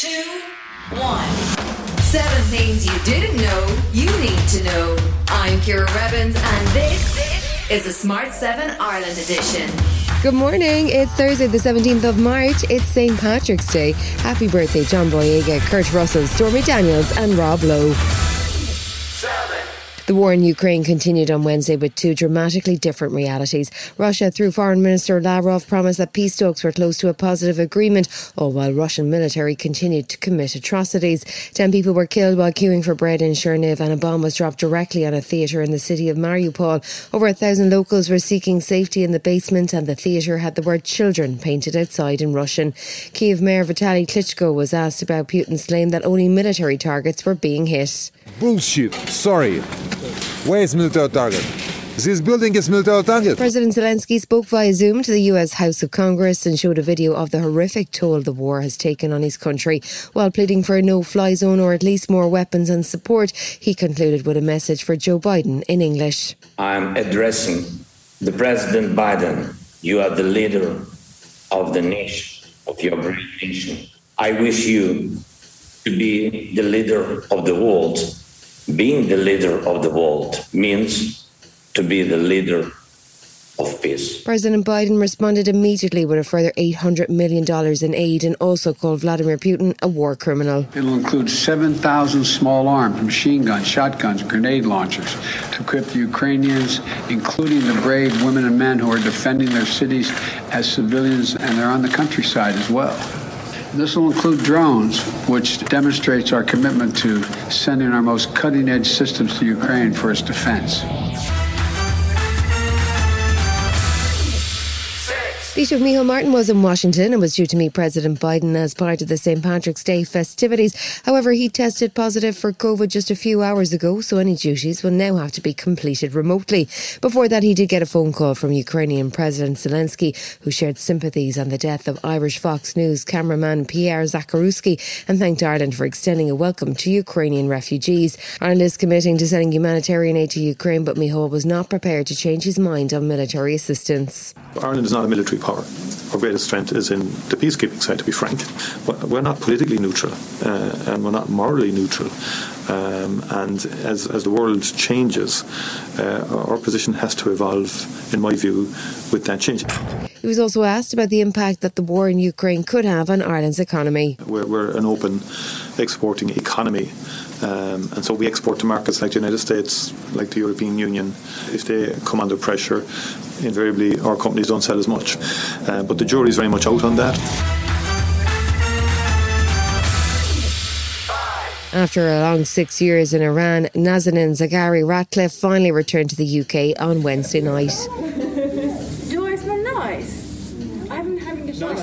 two, one. Seven things you didn't know you need to know. I'm Ciara Revins, and this is the Smart 7 Ireland edition. Good morning. It's Thursday, the 17th of March. It's St. Patrick's Day. Happy birthday, John Boyega, Kurt Russell, Stormy Daniels, and Rob Lowe. The war in Ukraine continued on Wednesday with two dramatically different realities. Russia, through Foreign Minister Lavrov, promised that peace talks were close to a positive agreement, all while Russian military continued to commit atrocities. Ten people were killed while queuing for bread in Cherniv, and a bomb was dropped directly on a theatre in the city of Mariupol. Over a thousand locals were seeking safety in the basement, and the theatre had the word children painted outside in Russian. Kiev Mayor Vitaly Klitschko was asked about Putin's claim that only military targets were being hit. Bullshit. Sorry. Where is military target? This building is military target. President Zelensky spoke via Zoom to the US House of Congress and showed a video of the horrific toll the war has taken on his country. While pleading for a no fly zone or at least more weapons and support, he concluded with a message for Joe Biden in English. I'm addressing the President Biden. You are the leader of the nation, of your great nation. I wish you to be the leader of the world being the leader of the world means to be the leader of peace. President Biden responded immediately with a further $800 million in aid and also called Vladimir Putin a war criminal. It'll include 7,000 small arms, machine guns, shotguns, grenade launchers to equip the Ukrainians, including the brave women and men who are defending their cities as civilians, and they're on the countryside as well. This will include drones, which demonstrates our commitment to sending our most cutting edge systems to Ukraine for its defense. Taoiseach Micheál Martin was in Washington and was due to meet President Biden as part of the St. Patrick's Day festivities. However, he tested positive for COVID just a few hours ago, so any duties will now have to be completed remotely. Before that, he did get a phone call from Ukrainian President Zelensky, who shared sympathies on the death of Irish Fox News cameraman Pierre Zakrzewski and thanked Ireland for extending a welcome to Ukrainian refugees. Ireland is committing to sending humanitarian aid to Ukraine, but Micheál was not prepared to change his mind on military assistance. Ireland is not a military power. Our greatest strength is in the peacekeeping side, to be frank. But we're not politically neutral uh, and we're not morally neutral. Um, and as, as the world changes, uh, our position has to evolve, in my view, with that change. He was also asked about the impact that the war in Ukraine could have on Ireland's economy. We're, we're an open exporting economy. Um, and so we export to markets like the United States, like the European Union. If they come under pressure, invariably our companies don't sell as much. Uh, but the jury's very much out on that. After a long six years in Iran, Nazanin Zaghari Ratcliffe finally returned to the UK on Wednesday night. Do I smell nice? I haven't having a shower.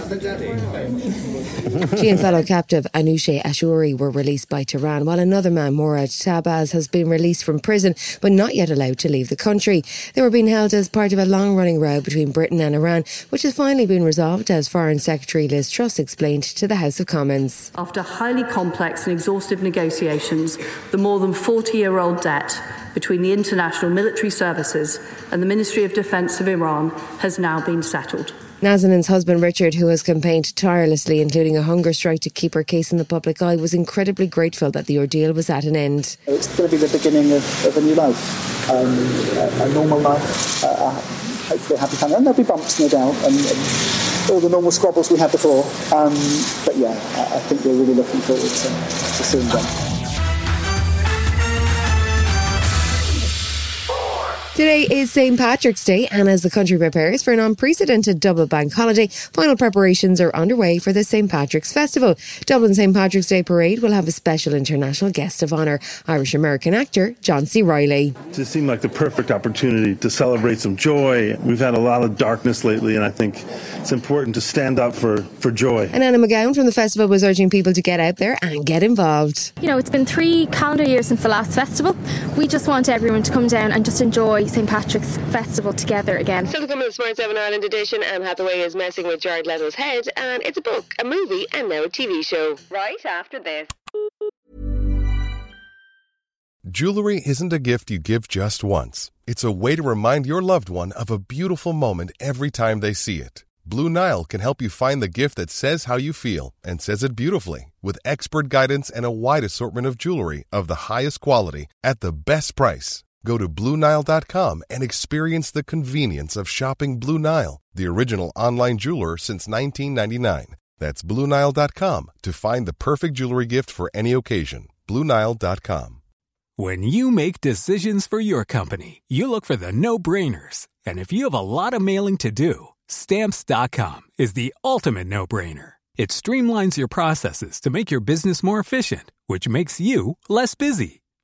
She and fellow captive Anousheh Ashouri were released by Tehran, while another man, Morad Tahbaz, has been released from prison but not yet allowed to leave the country. They were being held as part of a long running row between Britain and Iran, which has finally been resolved, as Foreign Secretary Liz Truss explained to the House of Commons. After highly complex and exhaustive negotiations, the more than 40 year old debt between the International Military Services and the Ministry of Defence of Iran has now been settled. Nazanin's husband Richard, who has campaigned tirelessly, including a hunger strike to keep her case in the public eye, was incredibly grateful that the ordeal was at an end. It's going to be the beginning of, of a new life, um, a, a, normal life, uh, hopefully a happy family. And there'll be bumps, no doubt, and, and all the normal squabbles we had before. Um, but yeah, I, I, think we're really looking forward to, to seeing them. Today is St. Patrick's Day, and as the country prepares for an unprecedented double bank holiday, final preparations are underway for the St. Patrick's Festival. Dublin St. Patrick's Day Parade will have a special international guest of honour, Irish American actor John C. Reilly. It seemed like the perfect opportunity to celebrate some joy. We've had a lot of darkness lately, and I think it's important to stand up for, for joy. And Anna McGowan from the festival was urging people to get out there and get involved. You know, it's been three calendar years since the last festival. We just want everyone to come down and just enjoy St. Patrick's Festival together again. Still to come in the Smart 7 Ireland edition, Anne Hathaway is messing with Jared Leto's head, and it's a book, a movie, and now a TV show. Right after this. Jewelry isn't a gift you give just once. It's a way to remind your loved one of a beautiful moment every time they see it. Blue Nile can help you find the gift that says how you feel and says it beautifully with expert guidance and a wide assortment of jewelry of the highest quality at the best price. Go to BlueNile.com and experience the convenience of shopping Blue Nile, the original online jeweler since 1999. That's BlueNile.com to find the perfect jewelry gift for any occasion. BlueNile.com. When you make decisions for your company, you look for the no brainers. And if you have a lot of mailing to do, Stamps.com is the ultimate no brainer. It streamlines your processes to make your business more efficient, which makes you less busy.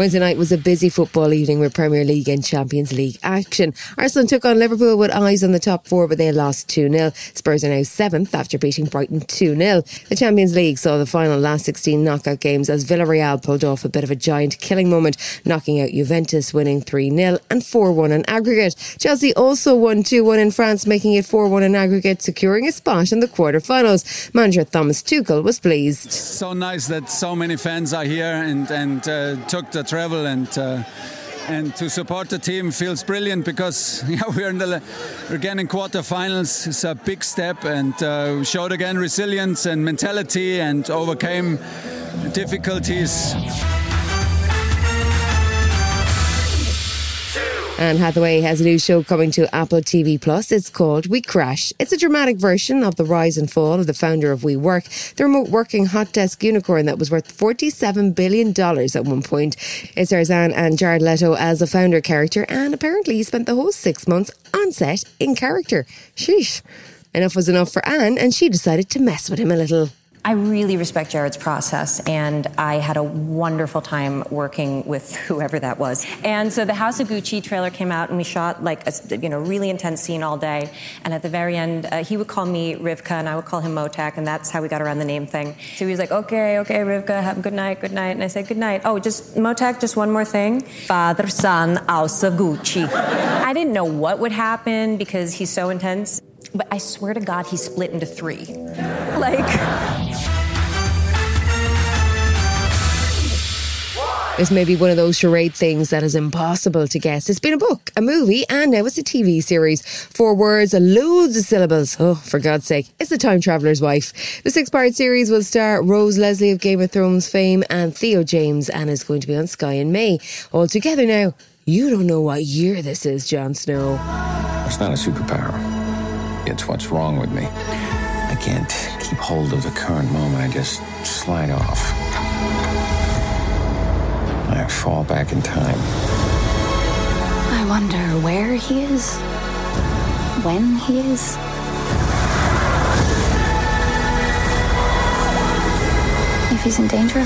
Wednesday night was a busy football evening with Premier League and Champions League action. Arsenal took on Liverpool with eyes on the top four, but they lost 2 0. Spurs are now seventh after beating Brighton 2 0. The Champions League saw the final last 16 knockout games as Villarreal pulled off a bit of a giant killing moment, knocking out Juventus, winning 3 0 and 4 1 in aggregate. Chelsea also won 2 1 in France, making it 4 1 in aggregate, securing a spot in the quarter-finals. Manager Thomas Tuchel was pleased. So nice that so many fans are here and, and uh, took the travel and uh, and to support the team feels brilliant because yeah we're in the again in quarterfinals. It's a big step and uh, we showed again resilience and mentality and overcame difficulties. Anne Hathaway has a new show coming to Apple TV Plus. It's called We Crash. It's a dramatic version of the rise and fall of the founder of WeWork, the remote working hot desk unicorn that was worth $47 billion at one point. It stars Anne and Jared Leto as a founder character, and apparently he spent the whole six months on set in character. Sheesh. Enough was enough for Anne, and she decided to mess with him a little. I really respect Jared's process, and I had a wonderful time working with whoever that was. And so the House of Gucci trailer came out, and we shot like a you know really intense scene all day. And at the very end, uh, he would call me Rivka, and I would call him Motek, and that's how we got around the name thing. So he was like, "Okay, okay, Rivka, have a good night, good night." And I said, "Good night." Oh, just Motek, just one more thing. Father, son, House of Gucci. I didn't know what would happen because he's so intense. But I swear to God, he split into three. Like. This may be one of those charade things that is impossible to guess. It's been a book, a movie, and now it's a TV series. Four words, loads of syllables. Oh, for God's sake, it's The Time Traveller's Wife. The six part series will star Rose Leslie of Game of Thrones fame and Theo James and is going to be on Sky in May. All together now, you don't know what year this is, Jon Snow. It's not a superpower. It's what's wrong with me. I can't keep hold of the current moment. I just slide off. I fall back in time. I wonder where he is, when he is. If he's in danger.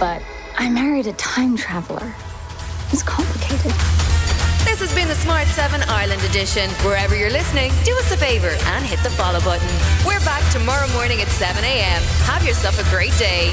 But I married a time traveler. It's complicated. This has been the Smart 7 Ireland edition. Wherever you're listening, do us a favour and hit the follow button. We're back tomorrow morning at 7 a.m. Have yourself a great day.